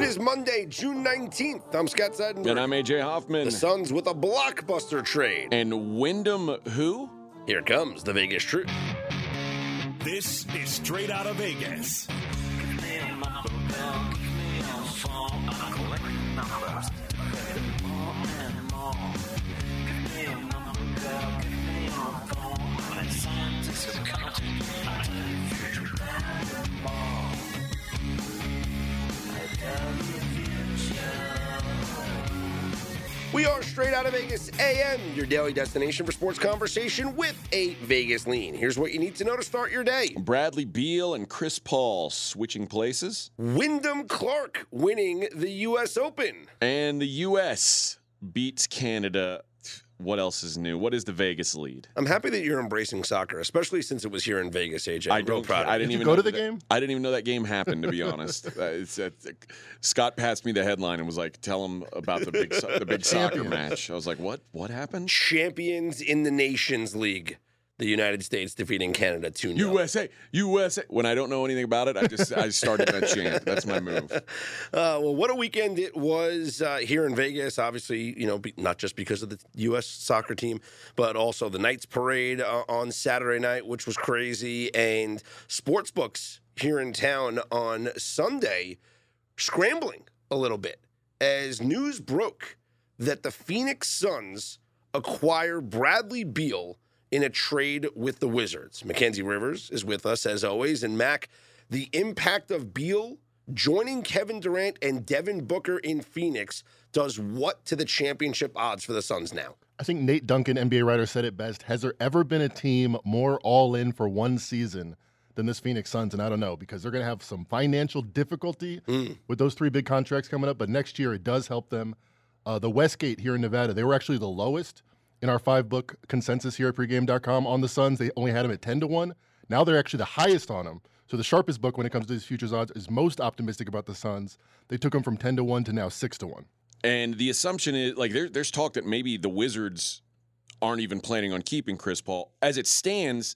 It is Monday, June 19th. I'm Scott Seidenberg. And I'm AJ Hoffman. The Suns with a blockbuster trade. And Wyndham who? Here comes the Vegas truth. This is straight out of Vegas. We are straight out of Vegas AM, your daily destination for sports conversation with a Vegas lean. Here's what you need to know to start your day. Bradley Beal and Chris Paul switching places. Wyndham Clark winning the U.S. Open. And the U.S. beats Canada what else is new? What is the Vegas lead? I'm happy that you're embracing soccer, especially since it was here in Vegas, AJ. I'm I real don't. proud. I didn't you. even go to the that- game? I didn't even know that game happened. To be honest, uh, it's, it's, Scott passed me the headline and was like, "Tell him about the big so- the big soccer match." I was like, "What? What happened?" Champions in the Nations League. The United States defeating Canada 2 0. USA, USA. When I don't know anything about it, I just I started that chant. That's my move. Uh, well, what a weekend it was uh, here in Vegas. Obviously, you know, be, not just because of the U.S. soccer team, but also the Knights Parade uh, on Saturday night, which was crazy, and sports books here in town on Sunday scrambling a little bit as news broke that the Phoenix Suns acquire Bradley Beal in a trade with the Wizards. Mackenzie Rivers is with us as always, and Mac, the impact of Beal joining Kevin Durant and Devin Booker in Phoenix does what to the championship odds for the Suns now? I think Nate Duncan, NBA writer, said it best. Has there ever been a team more all in for one season than this Phoenix Suns? And I don't know because they're going to have some financial difficulty with those three big contracts coming up. But next year, it does help them. Uh, the Westgate here in Nevada, they were actually the lowest in our five book consensus here at pregame.com on the Suns. They only had them at 10 to 1. Now they're actually the highest on them. So the sharpest book when it comes to these futures odds is most optimistic about the Suns. They took them from 10 to 1 to now 6 to 1. And the assumption is like there, there's talk that maybe the Wizards aren't even planning on keeping Chris Paul. As it stands,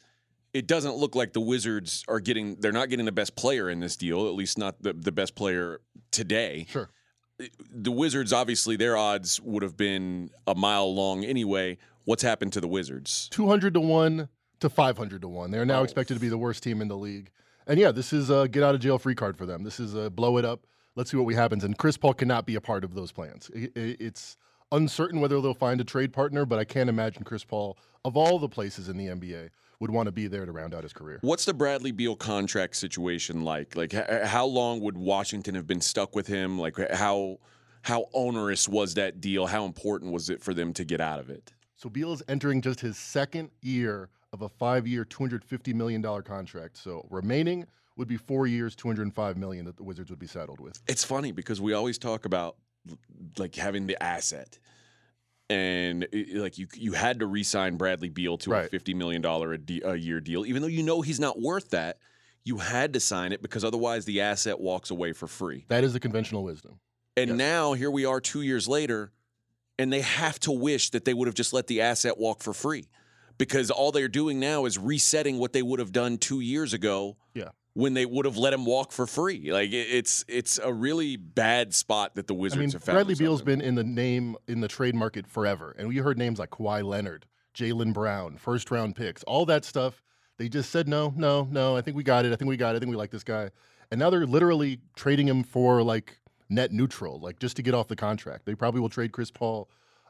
it doesn't look like the Wizards are getting they're not getting the best player in this deal, at least not the, the best player today. Sure. The Wizards obviously their odds would have been a mile long anyway. What's happened to the Wizards? 200 to 1 to 500 to 1. They're now Oh. expected to be the worst team in the league. And yeah, this is a get out of jail free card for them. This is a blow it up. Let's see what happens. And Chris Paul cannot be a part of those plans. It's uncertain whether they'll find a trade partner, but I can't imagine Chris Paul, of all the places in the NBA, would want to be there to round out his career. What's the Bradley Beal contract situation like? Like h- how long would Washington have been stuck with him? Like how how onerous was that deal? How important was it for them to get out of it? So Beal is entering just his second year of a five-year, $250 million contract. So remaining would be four years, 205 million that the Wizards would be saddled with. It's funny because we always talk about like having the asset, and it- like you you had to re-sign Bradley Beal to a fifty million dollar a, de- a year deal, even though you know he's not worth that. You had to sign it because otherwise the asset walks away for free. That is the conventional wisdom. And Yes. now here we are two years later, and they have to wish that they would have just let the asset walk for free. Because all they're doing now is resetting what they would have done two years ago Yeah. When they would have let him walk for free. Like it's it's a really bad spot that the Wizards I mean, have found. Bradley Beal's been in the name in the trade market forever, and we heard names like Kawhi Leonard, Jaylen Brown, first round picks, all that stuff. They just said no, no, no. I think we got it. I think we got it. I think we like this guy, and now they're literally trading him for like net neutral, like just to get off the contract. They probably will trade Chris Paul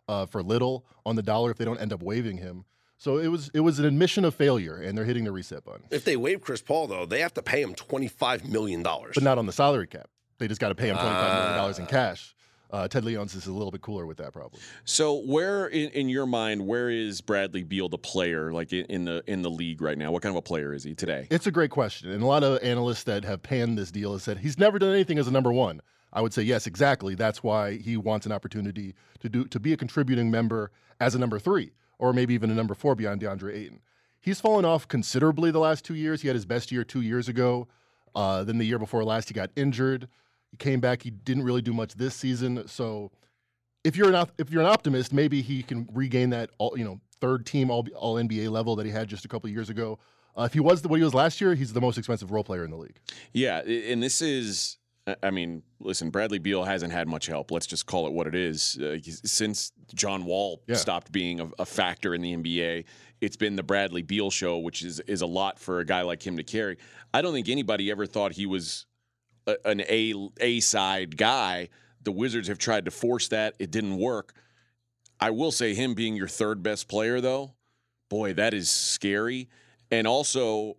uh, for little on the dollar if they don't end up waiving him. So it was it was an admission of failure, and they're hitting the reset button, If they waive Chris Paul, though, they have to pay him $25 million. but not on the salary cap. They just got to pay him twenty five million dollars Ah. in cash. Uh, Ted Leonsis is a little bit cooler with that, problem. So where in, in your mind, where is Bradley Beal the player like in, in the in the league right now? What kind of a player is he today? It's a great question. And a lot of analysts that have panned this deal have said he's never done anything as a number one. I would say yes, exactly. That's why he wants an opportunity to do to be a contributing member as a number three, or maybe even a number four behind DeAndre Ayton. He's fallen off considerably the last two years. He had his best year two years ago. Uh, then the year before last, he got injured. He came back. He didn't really do much this season. So if you're an if you're an optimist, maybe he can regain that all you know third team all all NBA level that he had just a couple years ago. Uh, if he was the, what he was last year, he's the most expensive role player in the league. Yeah, and this is I- mean, listen, Bradley Beal hasn't had much help. Let's just call it what it is. Uh, since John Wall Yeah. stopped being a, a factor in the NBA, it's been the Bradley Beal show, which is is a lot for a guy like him to carry. I don't think anybody ever thought he was a, an A A side guy. The Wizards have tried to force that; it didn't work. I will say, him being your third best player, though, boy, that is scary. And also,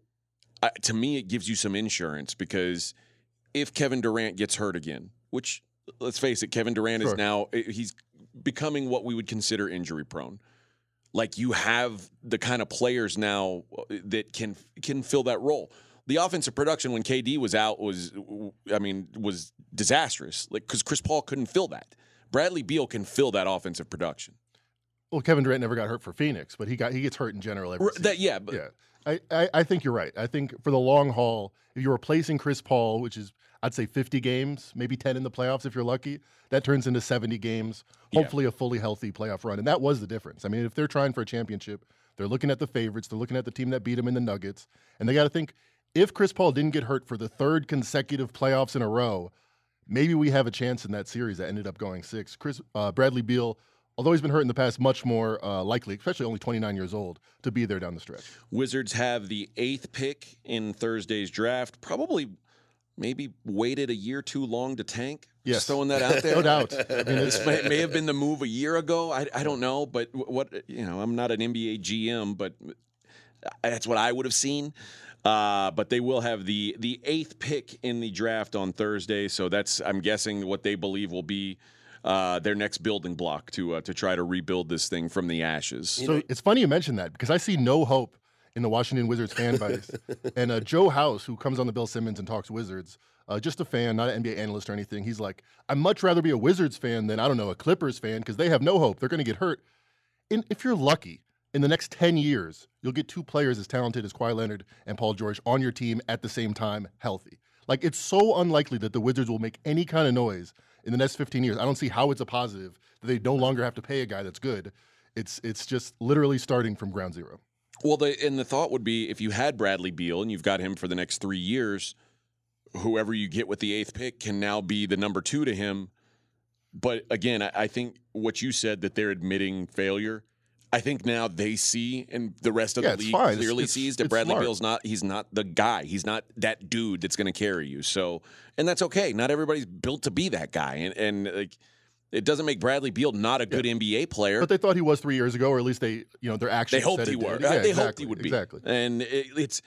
uh, to me, it gives you some insurance because if Kevin Durant gets hurt again, which let's face it, Kevin Durant Sure. is now eh, he's becoming what we would consider injury prone. Like you have the kind of players now uh, that can can fill that role. The offensive production when KD was out was, I mean, was disastrous. Like because Chris Paul couldn't fill that. Bradley Beal can fill that offensive production. Well, Kevin Durant never got hurt for Phoenix, but he got he gets hurt in general every season. That yeah, but yeah, I, I I think you're right. I think for the long haul, if you're replacing Chris Paul, which is I'd say 50 games, maybe 10 in the playoffs if you're lucky, that turns into 70 games. Yeah. Hopefully, a fully healthy playoff run, and that was the difference. I mean, if they're trying for a championship, they're looking at the favorites. They're looking at the team that beat them in the Nuggets, and they got to think if Chris Paul didn't get hurt for the third consecutive playoffs in a row, maybe we have a chance in that series that ended up going six. Chris uh, Bradley Beal. Although he's been hurt in the past, much more uh, likely, especially only 29 years old, to be there down the stretch. Wizards have the eighth pick in Thursday's draft. Probably, maybe waited a year too long to tank. Yes. Just throwing that out there. No doubt. I mean, it's, This may, may have been the move a year ago. I, I don't know, but what you know, I'm not an NBA GM, but that's what I would have seen. Uh, but they will have the the eighth pick in the draft on Thursday, so that's I'm guessing what they believe will be uh, their next building block to uh, to try to rebuild this thing from the ashes. so it's funny you mention that because I see no hope in the Washington Wizards fan base. and uh, Joe House, who comes on the Bill Simmons and talks Wizards, uh, just a fan, not an NBA analyst or anything, he's like, I'd much rather be a Wizards fan than, I don't know, a Clippers fan because they have no hope. They're going to get hurt. And if you're lucky, in the next 10 years, you'll get two players as talented as Kawhi Leonard and Paul George on your team at the same time, healthy. Like, it's so unlikely that the Wizards will make any kind of noise in the next 15 years. I don't see how it's a positive that they no longer have to pay a guy that's good. It's it's just literally starting from ground zero. Well, the, and the thought would be if you had Bradley Beal and you've got him for the next three years, whoever you get with the eighth pick can now be the number two to him. But again, I, I think what you said that they're admitting failure. I think now they see, and the rest of Yeah, the league fine. Clearly it's- sees that Bradley smart. Beal's not. He's not the guy. He's not that dude that's going to carry you. So, and that's okay. Not everybody's built to be that guy, and and like. It doesn't make Bradley Beal not a good NBA player. But they thought he was three years ago, or at least they, you know, their actions. They hoped said he it did. were. Yeah, Uh, they exactly, hoped he would be. Exactly. And it, it's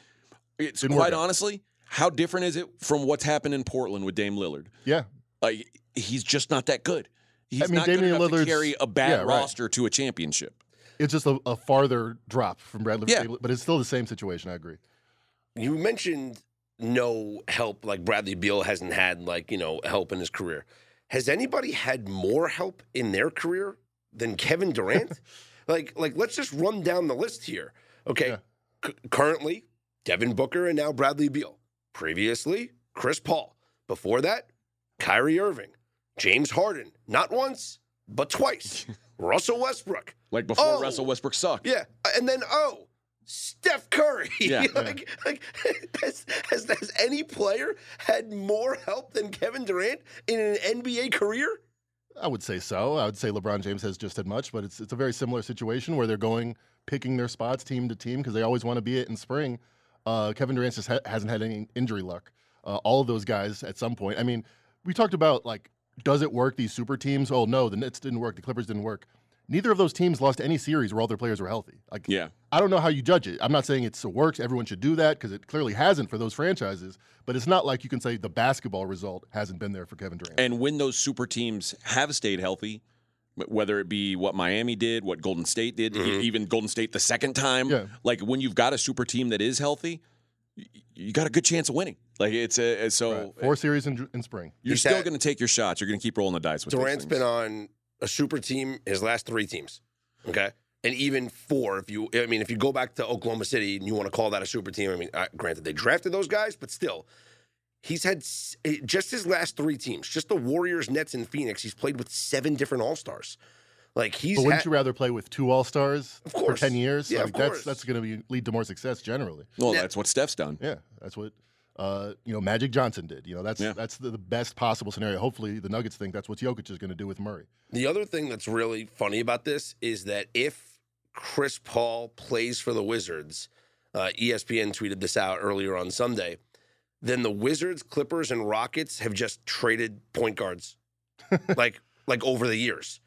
it's Didn't quite honestly, how different is it from what's happened in Portland with Dame Lillard? Yeah. Like he's just not that good. He's I mean, not good Damian enough to carry a bad yeah, right. roster to a championship. It's just a, a farther drop from Bradley, Yeah. but it's still the same situation. I agree. You mentioned no help, like Bradley Beal hasn't had, like, you know, help in his career. Has anybody had more help in their career than Kevin Durant? like, like let's just run down the list here. Okay. Yeah. C- currently, Devin Booker and now Bradley Beal. Previously, Chris Paul. Before that, Kyrie Irving, James Harden. Not once, but twice. Russell Westbrook. Like before Oh. Russell Westbrook sucked. Yeah, and then oh, Steph Curry. Yeah. like, like has, has has any player had more help than Kevin Durant in an NBA career? I would say so. I would say LeBron James has just as much, but it's it's a very similar situation where they're going picking their spots team to team because they always want to be it in spring. Uh, Kevin Durant just ha- hasn't had any injury luck. Uh, all of those guys at some point. I mean, we talked about like, does it work? These super teams? Oh no, the Nets didn't work. The Clippers didn't work. Neither of those teams lost any series where all their players were healthy. Like, Yeah. I don't know how you judge it. I'm not saying it's it works. Everyone should do that because it clearly hasn't for those franchises. But it's not like you can say the basketball result hasn't been there for Kevin Durant. And when those super teams have stayed healthy, whether it be what Miami did, what Golden State did, e- mm-hmm. even Golden State the second time, Yeah. like when you've got a super team that is healthy, you got a good chance of winning. Like it's a, a- so Right. Four series in, in spring. you're He's still going to take your shots. You're going to keep rolling the dice with those Durant's things. been on a super team his last three teams. Okay. And even four, if you, I mean, if you go back to Oklahoma City and you want to call that a super team, I mean, uh, granted, they drafted those guys, but still, he's had s- eh, just his last three teams, just the Warriors, Nets, and Phoenix. He's played with seven different All Stars. Like he's But wouldn't had- you rather play with two All Stars Of for course. ten years? Yeah, I of mean, that's that's going to lead to more success generally. well, Yeah. that's what Steph's done. Yeah, that's what uh, you know, Magic Johnson did. You know, that's Yeah. that's the, the best possible scenario. Hopefully, the Nuggets think that's what Jokic is going to do with Murray. The other thing that's really funny about this is that if Chris Paul plays for the Wizards, uh, ESPN tweeted this out earlier on Sunday, then the Wizards, Clippers, and Rockets have just traded point guards, like like over the years,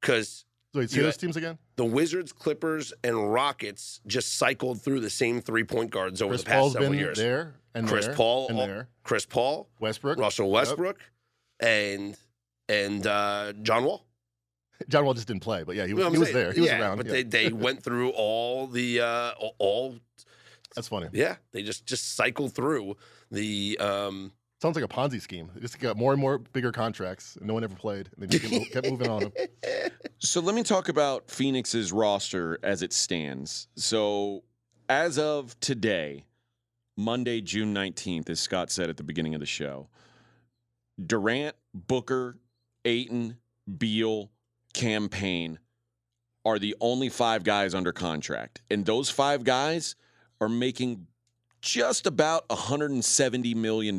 because So wait, say Yeah. those teams again. the Wizards, Clippers, and Rockets just cycled through the same three point guards over Chris the past Paul's several been years. there and Chris there Paul, and al- there. Chris Paul, Westbrook, Russell Westbrook, and and uh, John Wall. John Wall just didn't play, but yeah, he was, You know he was there. He was around. But yeah. they, they went through all the uh, all That's funny. yeah. They just just cycled through the um, Sounds like a Ponzi scheme. They just got more and more bigger contracts, and no one ever played. And they just kept, moving on them. So let me talk about Phoenix's roster as it stands. So as of today, Monday, June 19th, as Scott said at the beginning of the show, Durant, Booker, Ayton, Beal, Cam Payne are the only five guys under contract. And those five guys are making just about $170 million.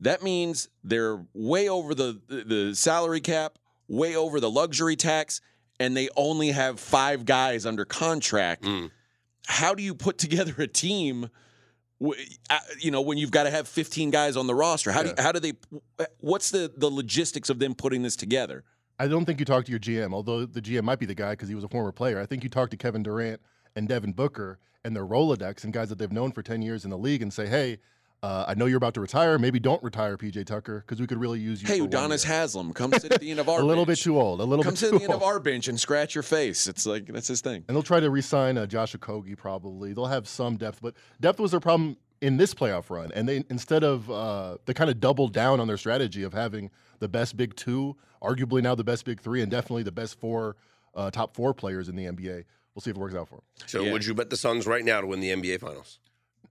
That means they're way over the, the salary cap, way over the luxury tax, and they only have five guys under contract. Mm. How do you put together a team? uh, You know, when you've got to have 15 guys on the roster, how do Yeah. how do they? What's the the logistics of them putting this together? I don't think you talked to your GM, although the GM might be the guy because he was a former player. I think you talked to Kevin Durant and Devin Booker and their Rolodex and guys that they've known for 10 years in the league and say, hey, uh, I know you're about to retire. Maybe don't retire, PJ Tucker, because we could really use you. Hey, Udonis year." Haslem, come sit at the end of our a little bit bench. too old. A little Come bit sit at the end old. of our bench and scratch your face. It's like that's his thing. And they'll try to re-sign uh, Josh Okogie probably. They'll have some depth, but depth was their problem in this playoff run. And they instead of uh, they kind of doubled down on their strategy of having the best big two, arguably now the best big three, and definitely the best four, uh, top four players in the NBA. We'll see if it works out for them. so Yeah. would you bet the Suns right now to win the NBA Finals?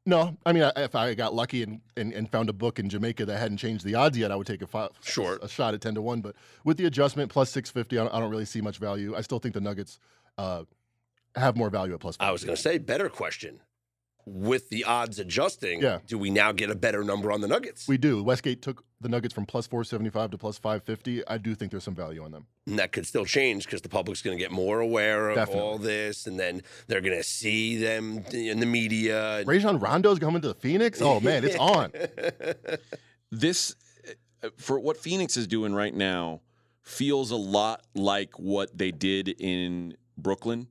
No, I mean, I- if I got lucky and, and, and found a book in Jamaica that hadn't changed the odds yet, I would take a, fi- Sure. a shot at ten to one. But with the adjustment plus six fifty, I don't, I don't really see much value. I still think the Nuggets uh, have more value at plus. I was going to say better question. With the odds adjusting, Yeah. do we now get a better number on the Nuggets? We do. Westgate took the Nuggets from plus 475 to plus 550. I do think there's some value on them. And that could still change because the public's going to get more aware of Definitely. all this, and then they're going to see them in the media. and- Rajon Rondo's coming to the Phoenix? Oh, man, it's on. this uh, for what Phoenix is doing right now feels a lot like what they did in Brooklyn,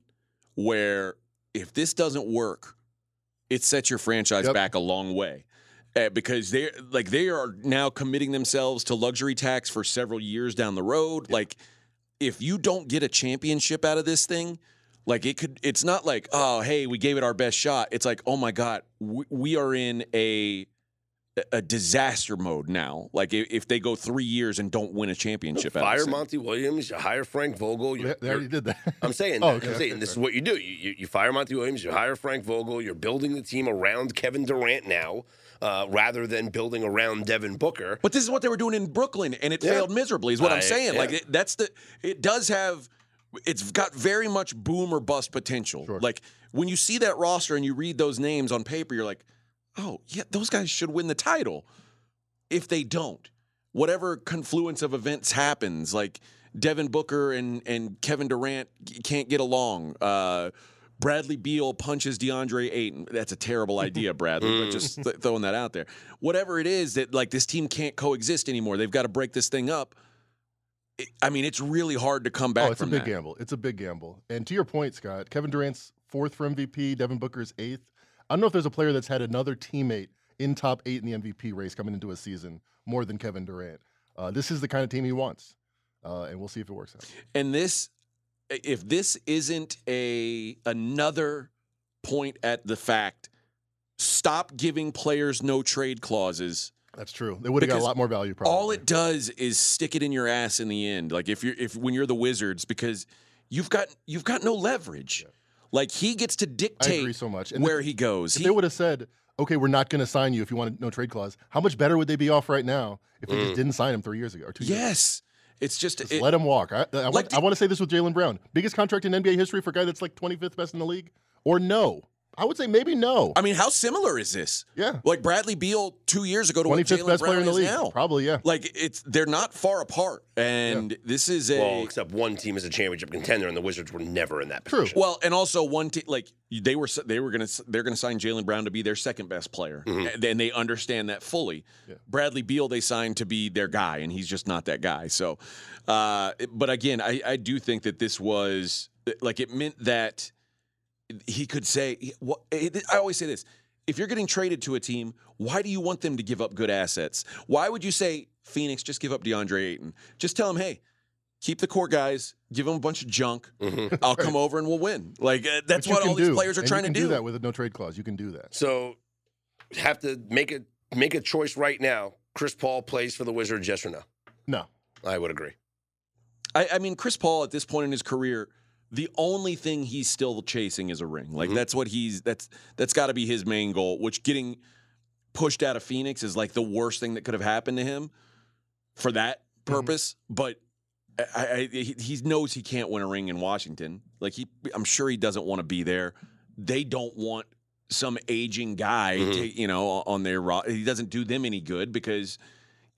where if this doesn't work, it sets your franchise Yep. back a long way. Uh, because they're like they are now committing themselves to luxury tax for several years down the road. Like, if you don't get a championship out of this thing, like it could, it's not like oh hey we gave it our best shot. It's like oh my god we, we are in a a disaster mode now. Like if, if they go three years and don't win a championship, out Fire. Monty Williams, you hire Frank Vogel. They, You're, they already did that. I'm saying, Oh, okay, I'm okay, saying this is what you do. You, you, you fire Monty Williams, you hire Frank Vogel, you're building the team around Kevin Durant now, uh, rather than building around Devin Booker. But this is what they were doing in Brooklyn, and it Yeah. failed miserably. Is what I, I- am saying. Like it, that's the. It does have. It's got very much boom or bust potential. Sure. Like when you see that roster and you read those names on paper, you're like, oh yeah, those guys should win the title. If they don't, whatever confluence of events happens, like Devin Booker and and Kevin Durant can't get along. Uh, Bradley Beal punches DeAndre Ayton. That's a terrible idea, Bradley, but just th- throwing that out there. Whatever it is that like this team can't coexist anymore. They've got to break this thing up. It- I mean, it's really hard to come back oh, it's a big that. gamble. It's a big gamble. And to your point, Scott, Kevin Durant's fourth for MVP, Devin Booker's eighth. I don't know if there's a player that's had another teammate in top eight in the MVP race coming into a season more than Kevin Durant. Uh, this is the kind of team he wants. Uh, and we'll see if it works out. And this, if this isn't a another point at the fact, stop giving players no trade clauses. That's true. They would have got a lot more value. Probably. All it does is stick it in your ass in the end. Like if you're if when you're the Wizards, because you've got you've got no leverage. Like he gets to I dictate agree so much. And where he goes. if He- they would have said, "Okay, we're not going to sign you if you want a no trade clause," how much better would they be off right now if they Mm. just didn't sign him three years ago or two years? ago? yes, it's just, Just it- let him walk. I, I, Like want, the- I want to say this with Jaylen Brown. Biggest contract in NBA history for a guy that's like 25th best in the league? Or no? I would say maybe no. I mean, how similar is this? Yeah. Like Bradley Beal two years ago to what 25th Jaylen best Brown player in the is league. now. Probably, yeah. Like it's they're not far apart, and this is a Well, except one team is a championship contender, and the Wizards were never in that True. position. Well, and also one team like they were they were gonna they're gonna sign Jaylen Brown to be their second best player, and, and they understand that fully. Bradley Beal they signed to be their guy, and he's just not that guy. So, uh, but again, I, I do think that this was like it meant that he could say he- what it, I always say this. If you're getting traded to a team, why do you want them to give up good assets? Why would you say Phoenix just give up DeAndre Ayton? Just tell them, hey, keep the core guys, give them a bunch of junk. I'll come over and we'll win. Like uh, that's But what can all these players are And trying you to can do. that with a no trade clause. You can do that. So have to make a make a choice right now. Chris Paul plays for the Wizards, yes or no? No. I would agree. I, I mean, Chris Paul at this point in his career, the only thing he's still chasing is a ring. Like mm-hmm. that's what he's that's that's got to be his main goal. Which getting pushed out of Phoenix is like the worst thing that could have happened to him for that mm-hmm. purpose. But I, I, he, he knows he can't win a ring in Washington. Like he, I'm sure he doesn't want to be there. They don't want some aging guy, mm-hmm. to, you know, on their. ro- He doesn't do them any good because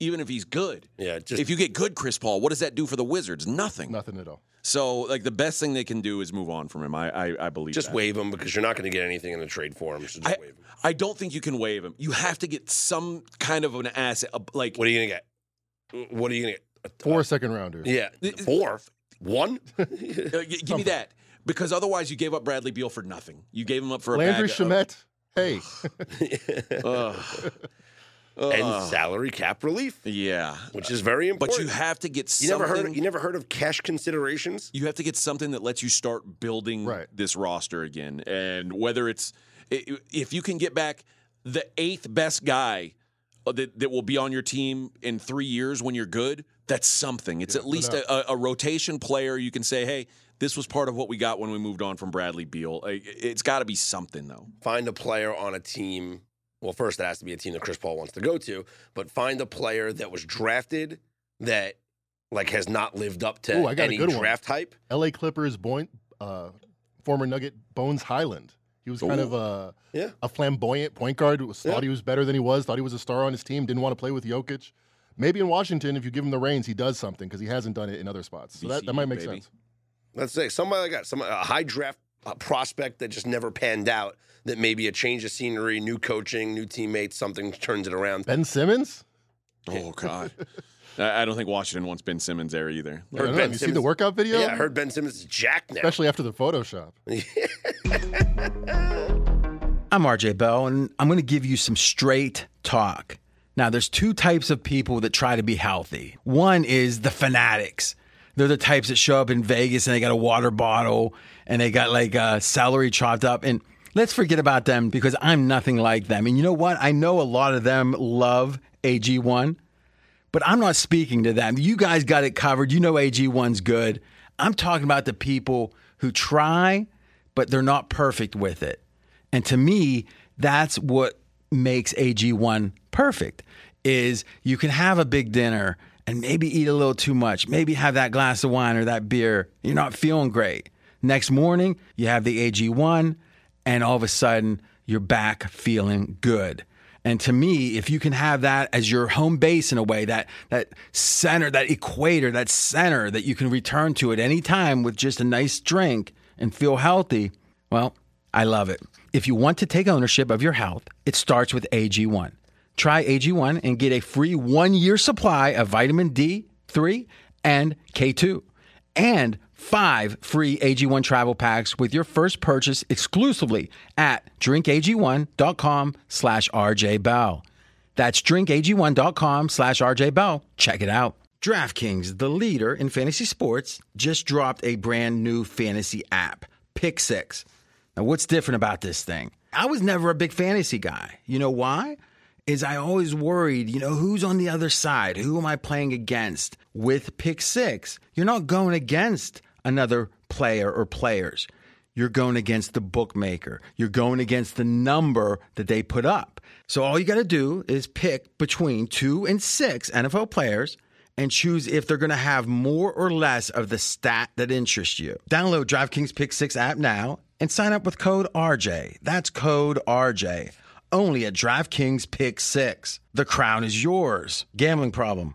even if he's good, Yeah, just if you get good Chris Paul, what does that do for the Wizards? Nothing. Nothing at all. So, like, the best thing they can do is move on from him. I, I, I believe. just that. waive him because you're not going to get anything in the trade for him. So just I, waive him. I don't think you can waive him. You have to get some kind of an asset. uh, Like, What are you going to get? What are you going to get? Four second rounders. Yeah, four, one. uh, g- give me that because otherwise you gave up Bradley Beal for nothing. You gave him up for a Landry bag of- Shamet. Hey, Ugh. and salary cap relief, yeah, which is very important. but you have to get you something. never heard you never heard of cash considerations. you have to get something that lets you start building Right. this roster again. And whether it's if you can get back the eighth best guy uh, that, that will be on your team in three years when you're good, that's something. It's at least a, a, a rotation player. You can say, hey, this was part of what we got when we moved on from Bradley Beal. It's got to be something, though. Find a player on a team. Well, first it has to be a team that Chris Paul wants to go to, but find a player that was drafted that like has not lived up to Ooh, I got a any good one. draft hype. L.A. Clippers, Boy, uh, former Nugget Bones Hyland. He was kind Ooh. of a, Yeah. a flamboyant point guard. Was, thought Yeah. he was better than he was. Thought he was a star on his team. Didn't want to play with Jokic. Maybe in Washington, if you give him the reins, he does something because he hasn't done it in other spots. So that, that might make baby. sense. Let's say somebody like that, some a high draft uh, prospect that just never panned out. That maybe a change of scenery, new coaching, new teammates, something turns it around. Ben Simmons. Oh, God. I I don't think Washington wants Ben Simmons there either. I know. Ben Have you seen the workout video? Yeah, I heard Ben Simmons is jacked now. Especially after the Photoshop. I'm RJ Bell, and I'm going to give you some straight talk. Now, there's two types of people that try to be healthy. One is the fanatics. They're the types that show up in Vegas and they got a water bottle and they got like uh, celery chopped up. And let's forget about them because I'm nothing like them. And you know what? I know a lot of them love AG1, but I'm not speaking to them. You guys got it covered. You know AG1's good. I'm talking about the people who try, but they're not perfect with it. And to me, that's what makes AG1 perfect is you can have a big dinner and maybe eat a little too much, maybe have that glass of wine or that beer. You're not feeling great. Next morning, you have the AG1 and all of a sudden you're back feeling good. And to me, if you can have that as your home base in a way, that that center, that equator, that center that you can return to at any time with just a nice drink and feel healthy, well, I love it. If you want to take ownership of your health, it starts with AG1. Try AG1 and get a free one year supply of vitamin D3 and K2 and five free AG1 travel packs with your first purchase exclusively at drinkag1.com slash rjbell. That's drinkag1.com slash rjbell. Check it out. DraftKings, the leader in fantasy sports, just dropped a brand new fantasy app, Pick Six. Now, what's different about this thing? I was never a big fantasy guy. You know why? Is I always worried, you know, who's on the other side? Who am I playing against? With Pick Six, you're not going against another player or players. You're going against the bookmaker. You're going against the number that they put up. So all you got to do is pick between two and six NFL players and choose if they're going to have more or less of the stat that interests you. Download DraftKings Pick 6 app now and sign up with code RJ. That's code RJ. Only at DraftKings Pick 6. The crown is yours. Gambling problem?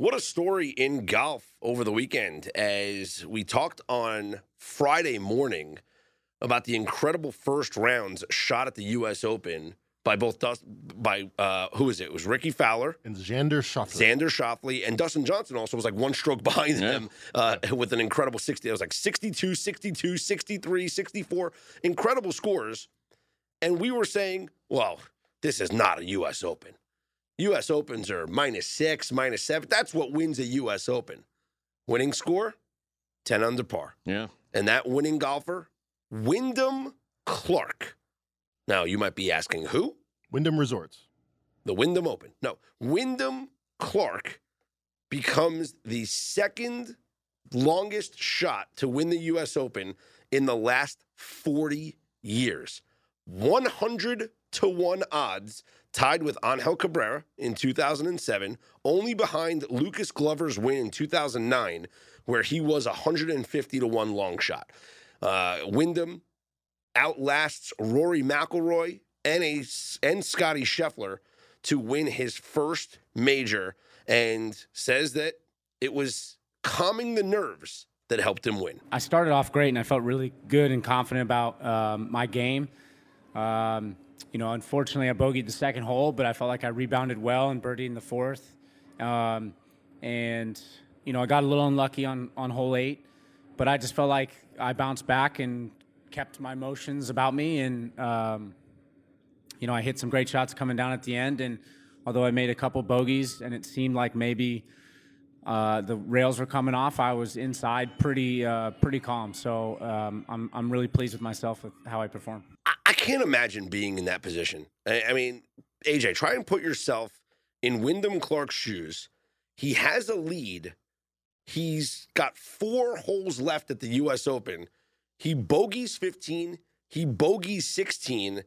What a story in golf over the weekend as we talked on Friday morning about the incredible first rounds shot at the U.S. Open by both Dust, by uh, who is it? It was Rickie Fowler, And Xander Schauffele. Xander Schauffele, and Dustin Johnson also was like one stroke behind Yeah. them uh, with an incredible 60. It was like 62, 62, 63, 64. Incredible scores. And we were saying, well, this is not a U.S. Open. U.S. Opens are minus six, minus seven. That's what wins a U.S. Open. Winning score, 10 under par. Yeah. And that winning golfer, Wyndham Clark. Now, you might be asking who? Wyndham Resorts. the Wyndham Open. No, Wyndham Clark becomes the second longest shot to win the U.S. Open in the last 40 years. 100 to 1 odds, tied with Angel Cabrera in 2007, only behind Lucas Glover's win in 2009, where he was 150 to 1 long shot. Uh, Wyndham outlasts Rory McIlroy and a and Scottie Scheffler to win his first major, and says that it was calming the nerves that helped him win. I started off great and I felt really good and confident about um, my game. Um, you know, unfortunately, I bogeyed the second hole, but I felt like I rebounded well and birdied in the fourth. Um, and you know, I got a little unlucky on on hole eight, but I just felt like I bounced back and kept my emotions about me. And um, you know, I hit some great shots coming down at the end. And although I made a couple bogeys, and it seemed like maybe uh, the rails were coming off. I was inside pretty uh, pretty calm. So um, I'm I'm really pleased with myself with how I performed. I, I can't imagine being in that position. I, I mean, AJ, try and put yourself in Wyndham Clark's shoes. He has a lead. He's got four holes left at the U.S. Open. He bogeys 15. He bogeys 16.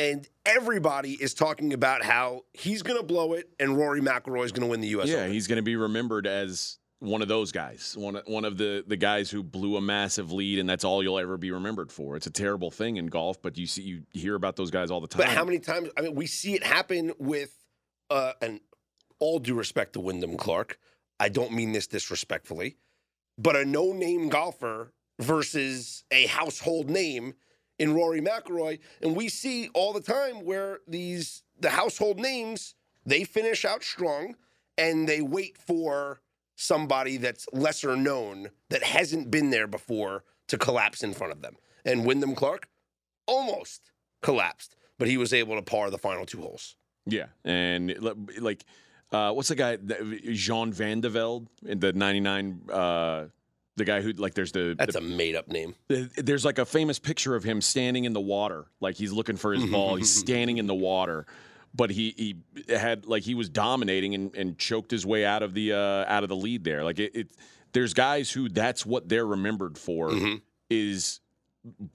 And everybody is talking about how he's going to blow it and Rory McIlroy is going to win the U.S. Yeah, Open. he's going to be remembered as one of those guys, one of- one of the the guys who blew a massive lead, and that's all you'll ever be remembered for. It's a terrible thing in golf, but you see, you hear about those guys all the time. But how many times? I mean, we see it happen with, uh, and all due respect to Wyndham Clark, I don't mean this disrespectfully, but a no-name golfer versus a household name in Rory McIlroy, and we see all the time where these the household names they finish out strong and they wait for somebody that's lesser known that hasn't been there before to collapse in front of them. And Wyndham Clark almost collapsed, but he was able to par the final two holes. Yeah, and like, uh, what's the guy? Jean Van de Velde, in the '99. Uh, the guy who like there's the, That's the a made up name. there's like a famous picture of him standing in the water, like he's looking for his mm-hmm, ball. Mm-hmm, he's mm-hmm. standing in the water, but he he had like he was dominating and, and choked his way out of the uh, out of the lead there. Like it, it, there's guys who that's what they're remembered for is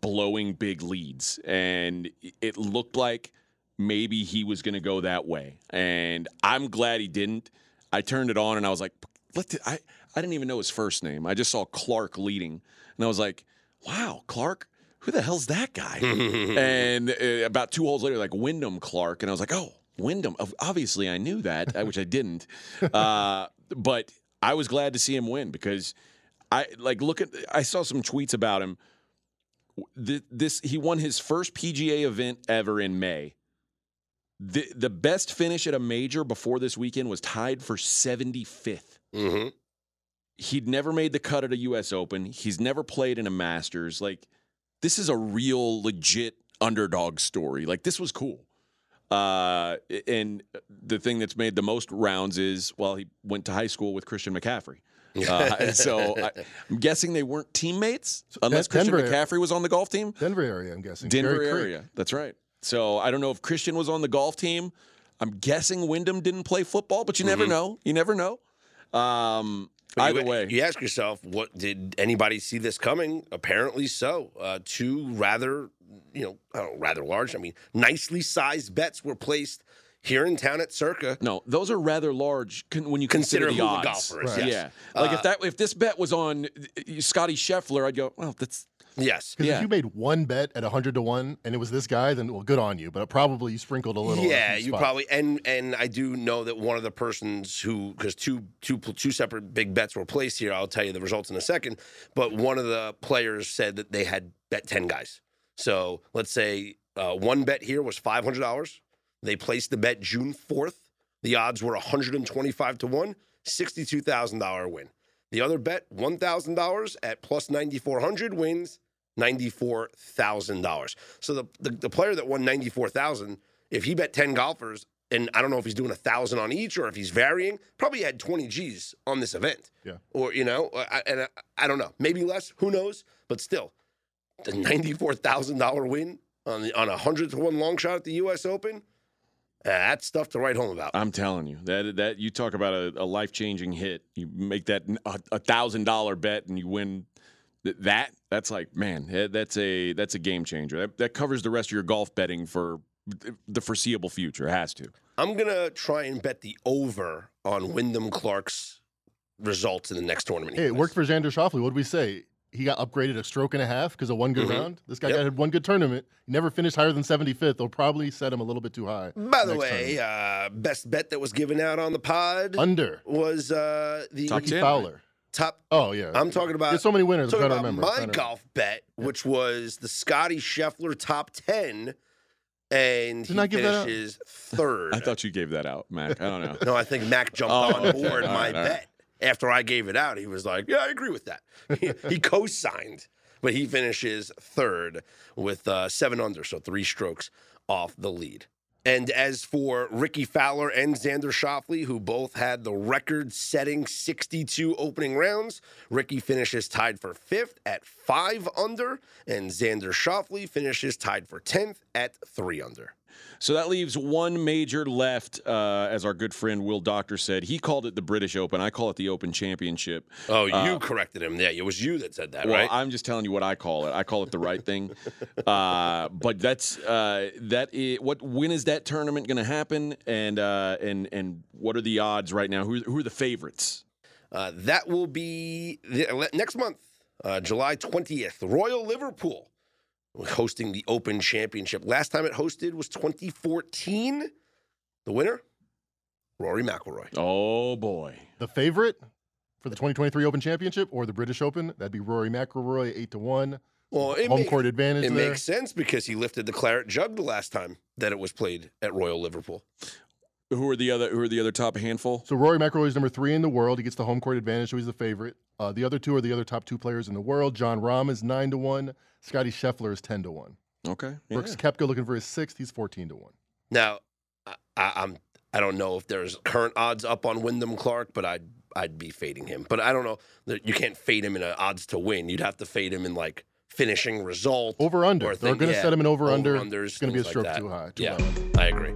blowing big leads, and it looked like maybe he was going to go that way, and I'm glad he didn't. I turned it on and I was like, "What?" The, I I didn't even know his first name. I just saw Clark leading, and I was like, "Wow, Clark." Who the hell's that guy? and uh, about two holes later, like Wyndham Clark, and I was like, "Oh, Wyndham." Obviously, I knew that, uh, which I didn't. Uh, but I was glad to see him win because I like look at. I saw some tweets about him. Th- This he won his first PGA event ever in May. The the best finish at a major before this weekend was tied for 75th. hmm He'd never made the cut at a US Open. He's never played in a Masters. Like this is a real legit underdog story. Like this was cool. Uh, and the thing that's made the most rounds is well, he went to high school with Christian McCaffrey. Uh, so I, I'm guessing they weren't teammates unless Christian Denver- McCaffrey was on the golf team. Denver area, I'm guessing. Denver Cherry Creek. area. That's right. So I don't know if Christian was on the golf team. I'm guessing Wyndham didn't play football, but you never know. You never know. Um, either you, way, you ask yourself, what did anybody see this coming? Apparently so. Uh, two rather, you know, I don't know, rather large. I mean, nicely sized bets were placed here in town at Circa. no, those are rather large con- when you Consider consider, who the the odds. golfer is, Right. yes. Yeah, like Uh, if that if this bet was on uh, Scottie Scheffler, I'd go, well, that's Yes. Because Yeah. if you made one bet at 100 to 1 and it was this guy, then well, good on you. But probably you sprinkled a little. Yeah, you spots. probably and and I do know that one of the persons who because two two two separate big bets were placed here. I'll tell you the results in a second. But one of the players said that they had bet ten guys. So let's say uh, one bet here was five hundred dollars. They placed the bet June fourth. The odds were one hundred and twenty five to 1, $62,000 win. The other bet one thousand dollars at plus ninety four hundred wins ninety-four thousand dollars. So the, the the player that won ninety-four thousand, if he bet ten golfers, and I don't know if he's doing a thousand on each or if he's varying, probably had twenty G's on this event. Yeah. Or you know, I, and I, I don't know, maybe less, who knows? But still, the ninety-four thousand dollar win on the on a hundred to one long shot at the U.S. Open. uh, that's stuff to write home about. I'm telling you that that you talk about a, a life changing hit. You make that a, thousand dollar bet and you win that. That's like man, that's a that's a game changer. That, that covers the rest of your golf betting for the foreseeable future. It has to. I'm gonna try and bet the over on Wyndham Clark's results in the next tournament. Hey, it worked for Xander Schauffele. What did we say? He got upgraded a stroke and a half because of one good Mhm. round. This guy Yep. had one good tournament. He never finished higher than 75th. They'll probably set him a little bit too high. By the way, uh, best bet that was given out on the pod Under was uh, the Top Rickie Fowler. Top. Oh yeah, I'm talking about. There's so many winners. I'm talking about remember. my I'm trying to- golf bet, which was the Scottie Scheffler top ten, and Didn't he I give that finishes third. I thought you gave that out, Mac. I don't know. No, I think Mac jumped Oh, on okay. board All my right, all right. bet. After I gave it out, he was like, "Yeah, I agree with that." He, he co-signed, but he finishes third with uh, seven under, so three strokes off the lead. And as for Rickie Fowler and Xander Schauffele, who both had the record-setting 62 opening rounds, Rickie finishes tied for fifth at five under, and Xander Schauffele finishes tied for 10th at three under. So that leaves one major left, uh, as our good friend Will Doctor said. He called it the British Open. I call it the Open Championship. Oh, you Uh, corrected him. Yeah, it was you that said that, Well, right? I'm just telling you what I call it. I call it the right thing. uh, but that's uh, that. Is, what when is that tournament going to happen? And uh, and and what are the odds right now? Who who are the favorites? Uh, that will be the, next month, uh, July 20th. Royal Liverpool hosting the Open Championship. Last time it hosted was 2014. The winner, Rory McIlroy. Oh boy. The favorite for the 2023 Open Championship or the British Open, that'd be Rory McIlroy, eight to one. Well, it, Home ma- court advantage it there. makes sense because he lifted the claret jug the last time that it was played at Royal Liverpool. Who are the other? Who are the other top handful? So Rory McIlroy is number three in the world. He gets the home court advantage, so he's the favorite. Uh, the other two are the other top two players in the world. Jon Rahm is nine to one. Scottie Scheffler is ten to one. Okay. yeah. Brooks Koepka looking for his sixth. He's fourteen to one. Now, I, I, I'm I don't know if there's current odds up on Wyndham Clark, but I'd I'd be fading him. But I don't know that you can't fade him in a odds to win. You'd have to fade him in like finishing result. Over under. They're going to yeah, set him in over under. over-unders, It's going to be a stroke like too high. Too yeah, low. I agree.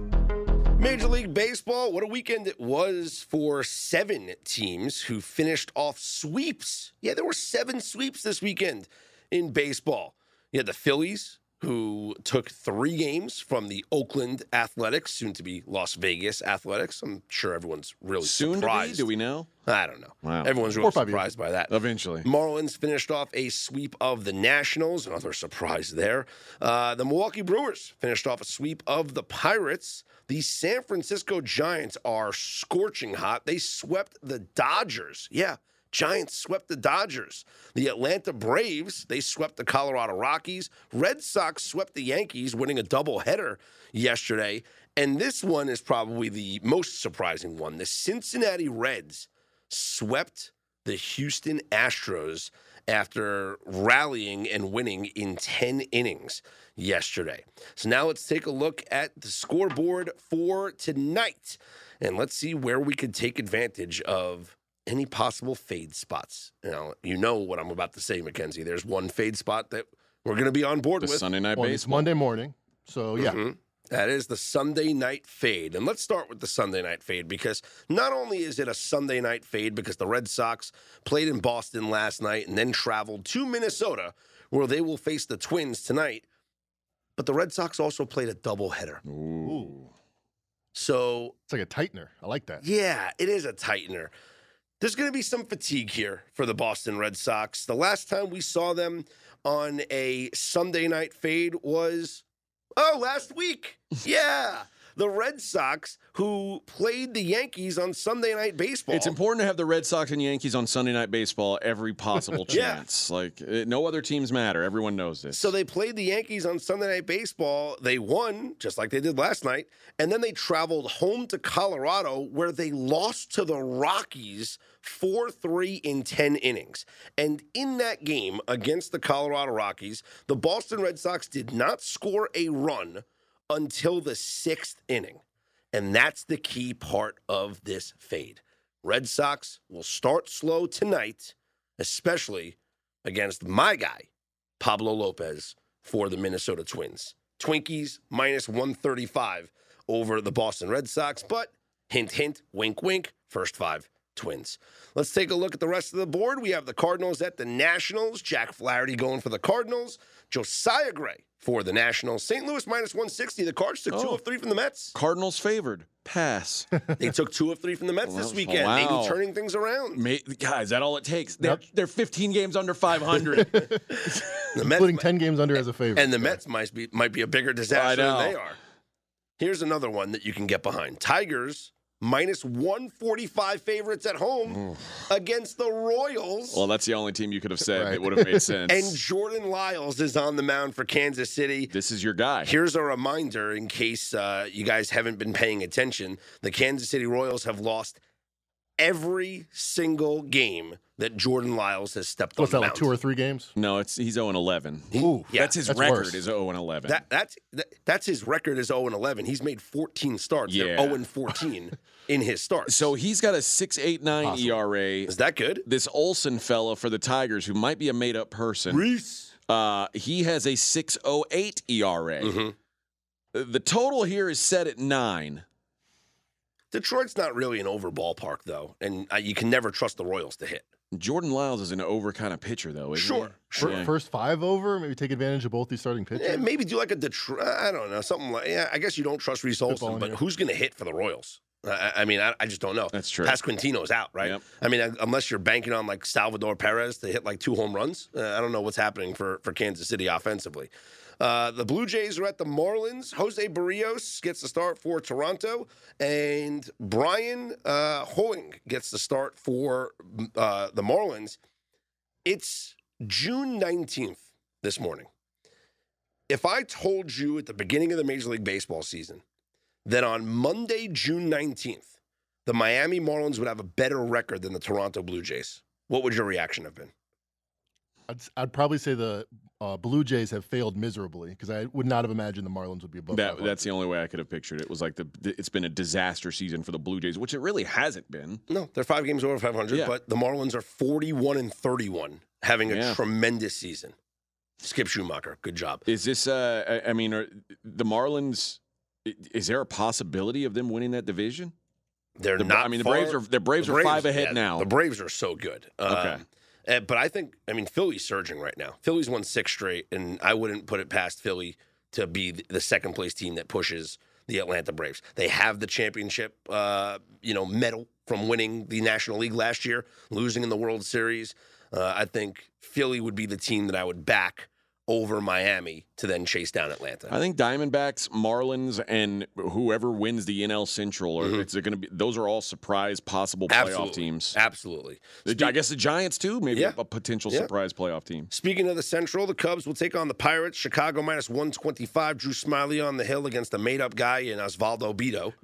Major League Baseball, what a weekend it was for seven teams who finished off sweeps. Yeah, there were seven sweeps this weekend in baseball. You had the Phillies, who took three games from the Oakland Athletics, soon to be Las Vegas Athletics. I'm sure everyone's really Soon to be? surprised. Do we know? I don't know. Wow. Everyone's really five years. surprised by that. Eventually. Marlins finished off a sweep of the Nationals. Another surprise there. Uh, the Milwaukee Brewers finished off a sweep of the Pirates. The San Francisco Giants are scorching hot. They swept the Dodgers. Yeah, Giants swept the Dodgers. The Atlanta Braves, they swept the Colorado Rockies. Red Sox swept the Yankees, winning a doubleheader yesterday. And this one is probably the most surprising one. The Cincinnati Reds swept the Houston Astros after rallying and winning in 10 innings yesterday. So now let's take a look at the scoreboard for tonight and let's see where we could take advantage of any possible fade spots. Now, you know what I'm about to say, Mackenzie. There's one fade spot that we're going to be on board The with. Sunday night Well, it's baseball. Monday morning. So yeah, Mhm. That is the Sunday night fade. And let's start with the Sunday night fade because not only is it a Sunday night fade because the Red Sox played in Boston last night and then traveled to Minnesota where they will face the Twins tonight, but the Red Sox also played a doubleheader. Ooh. So, it's like a tightener. I like that. yeah, it is a tightener. There's going to be some fatigue here for the Boston Red Sox. The last time we saw them on a Sunday night fade was, oh, last week. Yeah. The Red Sox, who played the Yankees on Sunday Night Baseball. It's important to have the Red Sox and Yankees on Sunday Night Baseball every possible Yeah. chance. Like eh, no other teams matter. Everyone knows this. So they played the Yankees on Sunday Night Baseball. They won, just like they did last night. And then they traveled home to Colorado, where they lost to the Rockies 4 3 in 10 innings. And in that game against the Colorado Rockies, the Boston Red Sox did not score a run until the sixth inning. And that's the key part of this fade. Red Sox will start slow tonight, especially against my guy, Pablo Lopez for the Minnesota Twins. Twinkies minus 135 over the Boston Red Sox, but hint, hint, wink, wink, first five Twins. Let's take a look at the rest of the board. We have the Cardinals at the Nationals. Jack Flaherty going for the Cardinals. Josiah Gray for the Nationals. St. Louis minus 160. The Cards took two oh. of three from the Mets. Cardinals favored. Pass. They took two of three from the Mets oh, this weekend. Wow. Maybe turning things around. Ma- guys, that all it takes. They're, Yep. they're 15 games under 500. The Mets Putting ten games under as a favorite. And the Mets might be might be a bigger disaster than they are. Here's another one that you can get behind. Tigers minus 145 favorites at home against the Royals. well, that's the only team you could have said Right. that would have made sense. and Jordan Lyles is on the mound for Kansas City. this is your guy. Here's a reminder in case uh, you guys haven't been paying attention. The Kansas City Royals have lost every single game that Jordan Lyles has stepped What's on that the like mound. two or three games? No, it's he's 0 and 11. Ooh, Yeah, that's his that's record worse. is 0 and 11. That that's that, that's his record is 0 and 11. He's made 14 starts. They're Yeah. 0 and 14 in his starts. so he's got a 6.89 ERA. is that good? This Olson fella for the Tigers, who might be a made up person, Reese. uh, he has a 6.08 ERA. Mhm. Uh, The total here is set at nine. Detroit's not really an over ballpark though, and uh, you can never trust the Royals to hit. Jordan Lyles is an over kind of pitcher, though, isn't Sure, he? sure. Yeah. First five over, maybe take advantage of both these starting pitchers. Eh, maybe do like a Detroit. I don't know something like. Yeah, I guess you don't trust Reese Olson, but here. who's going to hit for the Royals? I, I- I mean, I, I just don't know. That's true. Pasquantino's out, right? Yep. I mean, uh, unless you're banking on like Salvador Perez to hit like two home runs, uh, I don't know what's happening for for Kansas City offensively. Uh, the Blue Jays are at the Marlins. Jose Berríos gets the start for Toronto, and Bryan uh, Hoeing gets the start for uh, the Marlins. It's June 19th this morning. If I told you at the beginning of the Major League Baseball season that on Monday, June 19th, the Miami Marlins would have a better record than the Toronto Blue Jays, what would your reaction have been? I'd, I'd probably say the uh, Blue Jays have failed miserably because I would not have imagined the Marlins would be above That, 500. that's the only way I could have pictured it. Was like the it's been a disaster season for the Blue Jays, which it really hasn't been. No, they're five games over 500, Yeah. but the Marlins are 41 and 31, having a Yeah. tremendous season. Skip Schumaker, good job. Is this? Uh, I I mean, are the Marlins? Is there a possibility of them winning that division? They're The, not. I mean, the far- Braves are the Braves, are five ahead yeah, now. The Braves are so good. Okay. Um, uh, but I think, I mean, Philly's surging right now. Philly's won six straight, and I wouldn't put it past Philly to be the second place team that pushes the Atlanta Braves. They have the championship, uh, you know, medal from winning the National League last year, losing in the World Series. Uh, I think Philly would be the team that I would back over Miami to then chase down Atlanta. I think Diamondbacks, Marlins, and whoever wins the NL Central, or Mhm. it's going to be those are all surprise possible playoff Absolutely. teams. Absolutely. The- I guess the Giants too, maybe Yeah. a potential Yeah. surprise playoff team. Speaking of the Central, the Cubs will take on the Pirates. Chicago minus 125. Drew Smyly on the hill against a made up guy in Osvaldo Bido.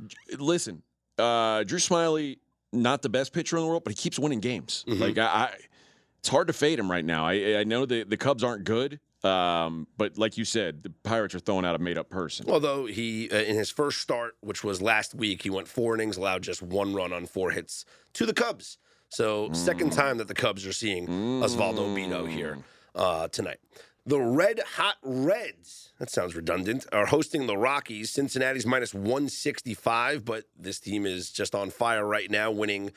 Listen, uh, Drew Smyly, not the best pitcher in the world, but he keeps winning games. Mhm. Like I, I, it's hard to fade him right now. I, I know the the Cubs aren't good, um, but like you said, the Pirates are throwing out a made up person. Although he, uh, in his first start, which was last week, he went four innings, allowed just one run on four hits to the Cubs. So, second time that the Cubs are seeing Osvaldo Bido here uh, tonight. The Red Hot Reds, that sounds redundant, are hosting the Rockies. Cincinnati's minus 165, but this team is just on fire right now, winning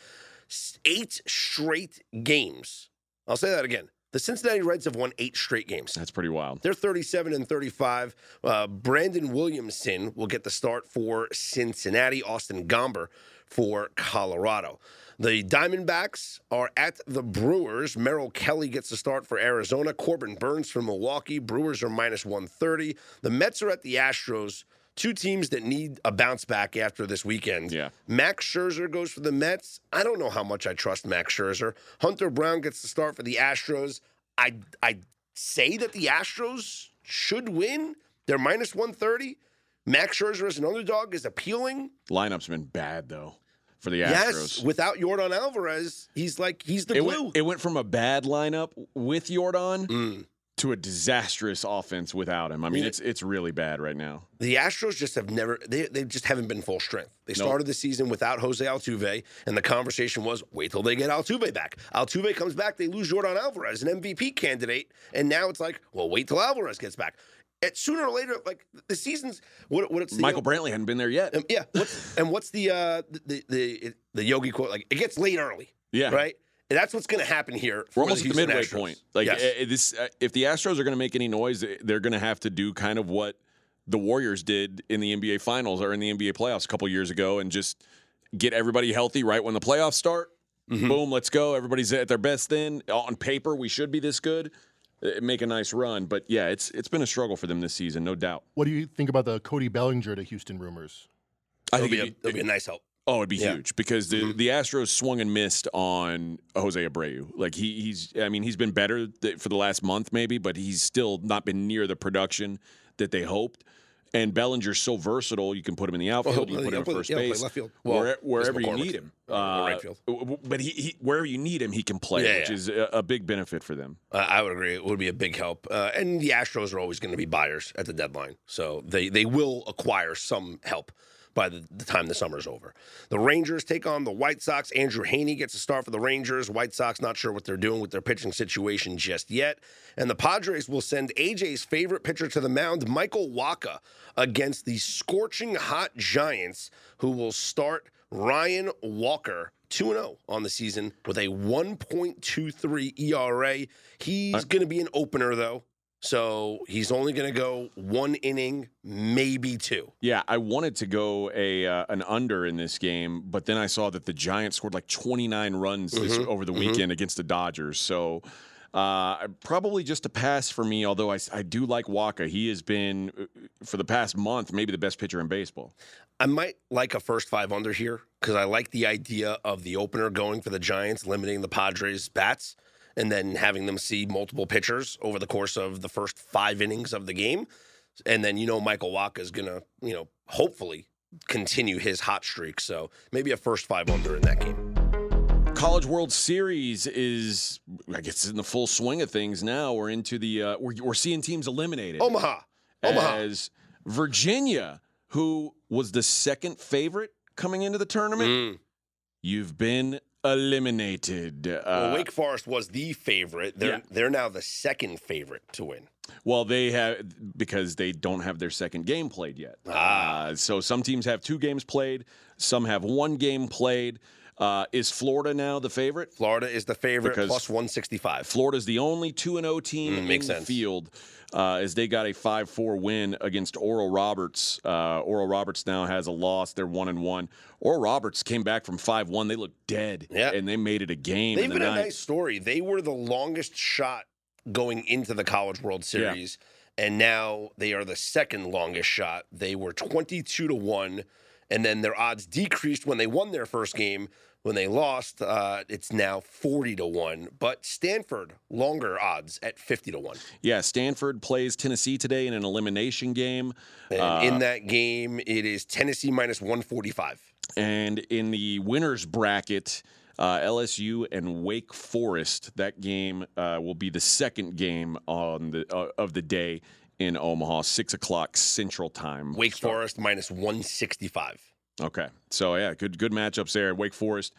eight straight games. I'll say that again. The Cincinnati Reds have won eight straight games. That's pretty wild. They're 37 and 35. Uh, Brandon Williamson will get the start for Cincinnati. Austin Gomber for Colorado. The Diamondbacks are at the Brewers. Merrill Kelly gets the start for Arizona. Corbin Burnes for Milwaukee. Brewers are minus 130. The Mets are at the Astros. Two teams that need a bounce back after this weekend. Yeah. Max Scherzer goes for the Mets. I don't know how much I trust Max Scherzer. Hunter Brown gets the start for the Astros. I I say that the Astros should win. They're minus 130. Max Scherzer as an underdog is appealing. Lineup's been bad though for the Astros. Yes, without Yordan Alvarez, he's like he's the it glue. went, it went from a bad lineup with Yordan Mm. To a disastrous offense without him. I mean, it's it's really bad right now. The Astros just have never they, they just haven't been full strength. They Nope. started the season without Jose Altuve, and the conversation was wait till they get Altuve back. Altuve comes back, they lose Yordan Alvarez, an MVP candidate, and now it's like, well, wait till Alvarez gets back. And sooner or later, like the season's what what it's the, Michael Brantley hadn't been there yet. um, yeah. What's, and what's the uh the the the Yogi quote? Like it gets late early, yeah, right? And that's what's going to happen here. We're for almost the at the midway Astros. point. Like Yes. eh, this, uh, if the Astros are going to make any noise, they're going to have to do kind of what the Warriors did in the NBA Finals or in the NBA playoffs a couple years ago, and just get everybody healthy right when the playoffs start. Mm-hmm. Boom, let's go. Everybody's at their best. Then on paper, we should be this good. Make a nice run, but yeah, it's it's been a struggle for them this season, no doubt. What do you think about the Cody Bellinger to Houston rumors? I It'll think be, a, it'd it'll be a nice help. Oh, it'd be Yeah. huge because the, the Astros swung and missed on Jose Abreu. Like he, he's, I mean, he's been better th- for the last month maybe, but he's still not been near the production that they hoped. And Bellinger's so versatile; you can put him in the outfield, you can put him at first play base, left field. where- wherever you need him. Or right Uh, field. but he, he, wherever you need him, he can play, Yeah, which yeah. is a, a big benefit for them. Uh, I would agree. It would be a big help. Uh, and the Astros are always going to be buyers at the deadline. So they, they will acquire some help by the, the time the summer's over. The Rangers take on the White Sox. Andrew Heaney gets a start for the Rangers. White Sox not sure what they're doing with their pitching situation just yet. And the Padres will send AJ's favorite pitcher to the mound, Michael Wacha, against the scorching hot Giants, who will start Ryan Walker 2 0 on the season with a 1.23 ERA. He's going to be an opener, though. So he's only going to go one inning, maybe two. Yeah, I wanted to go a uh, an under in this game, but then I saw that the Giants scored like 29 runs Mm-hmm, over the weekend against the Dodgers. So uh, probably just a pass for me. Although I do like Wacha, he has been uh, for the past month maybe the best pitcher in baseball. I might like a first five under here because I like the idea of the opener going for the Giants, limiting the Padres' bats, and then having them see multiple pitchers over the course of the first five innings of the game. And then, you know, Michael Wacha is going to, you know, hopefully continue his hot streak. So maybe a first five under in that game. College World Series is, I guess, in the full swing of things now. We're into the uh, we're, we're seeing teams eliminated. Omaha. Omaha. as Virginia, who was the second favorite coming into the tournament, Mm. you've been eliminated. Uh, Well, Wake Forest was the favorite. They're yeah. they're now the second favorite to win. well, they have because they don't have their second game played yet. Ah. Uh, so some teams have two games played, some have one game played. Uh, is Florida now the favorite? Florida is the favorite Because- plus 165. Florida's the only 2 and 0 team Mm, in makes the sense. field uh, as they got a 5 4 win against Oral Roberts. Uh, Oral Roberts now has a loss. They're 1 and 1. Oral Roberts came back from 5 1. They looked dead. Yeah. And they made it a game. They've in the been a nice story. They were the longest shot going into the College World Series, and now they are the second longest shot. They were 22 to 1, and then their odds decreased when they won their first game. When they lost, uh, it's now 40 to 1. But Stanford, longer odds at 50 to 1. Yeah, Stanford plays Tennessee today in an elimination game. And Uh, in that game, it is Tennessee minus 145. And in the winners bracket, uh, LSU and Wake Forest, that game uh, will be the second game on the uh, of the day in Omaha, six o'clock Central Time. Wake Forest minus 165. Okay, so yeah, good good matchups there. Wake Forest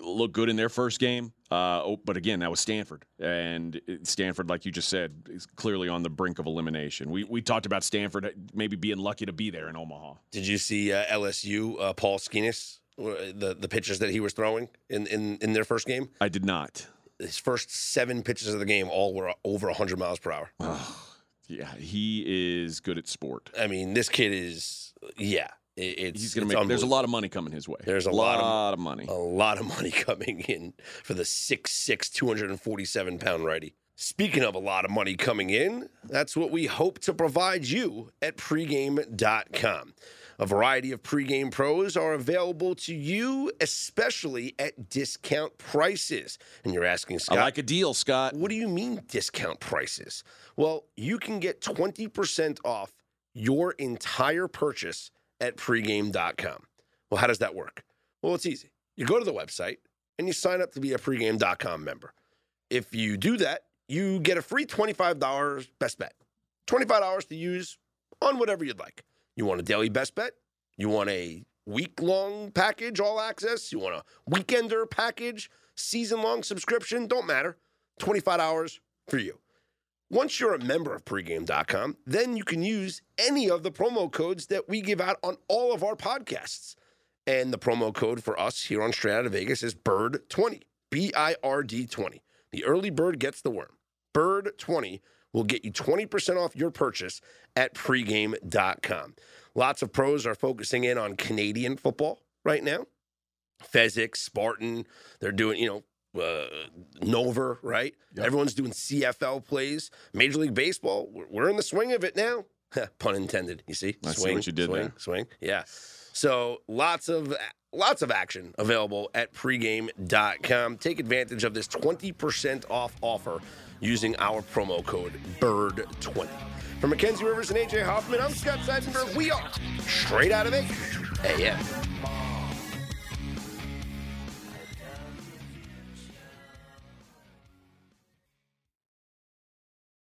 looked good in their first game. Uh, oh, but again, that was Stanford, and Stanford, like you just said, is clearly on the brink of elimination. We we talked about Stanford maybe being lucky to be there in Omaha. Did you see uh, LSU uh, Paul Skenes, the the pitches that he was throwing in, in in their first game? I did not. His first seven pitches of the game all were over 100 miles per hour. Yeah, he is good at sport. I mean, this kid is yeah. It- It's He's going to make. There's a lot of money coming his way. There's a lot, lot of money. a lot of money coming in for the 6'6", 247 pound righty. Speaking of a lot of money coming in, that's what we hope to provide you at pregame.com. A variety of pregame pros are available to you, especially at discount prices. And you're asking, Scott. I like a deal, Scott. what do you mean discount prices? Well, you can get 20% off your entire purchase at pregame.com. Well, how does that work? Well, it's easy. You go to the website and you sign up to be a pregame.com member. If you do that, you get a free $25 best bet. $25 to use on whatever you'd like. You want a daily best bet? You want a week long package, all access? You want a weekender package, season long subscription? Don't matter. $25 for you. Once you're a member of pregame.com, then you can use any of the promo codes that we give out on all of our podcasts. And the promo code for us here on Straight Out of Vegas is BIRD20, B I R D 20. The early bird gets the worm. BIRD20 will get you 20% off your purchase at pregame.com. Lots of pros are focusing in on Canadian football right now. Fezzik, Spartan, they're doing, you know, uh, Nova, right? Everyone's doing CFL plays. Major League Baseball, we're, in the swing of it now. Pun intended. You see, I see swing, what you did swing, there. swing. Yeah. So lots of lots of action available at pregame.com. Take advantage of this 20% off offer using our promo code BIRD20. For Mackenzie Rivers and AJ Hoffman, I'm Scott Seidenberg. We are straight out of it. AM.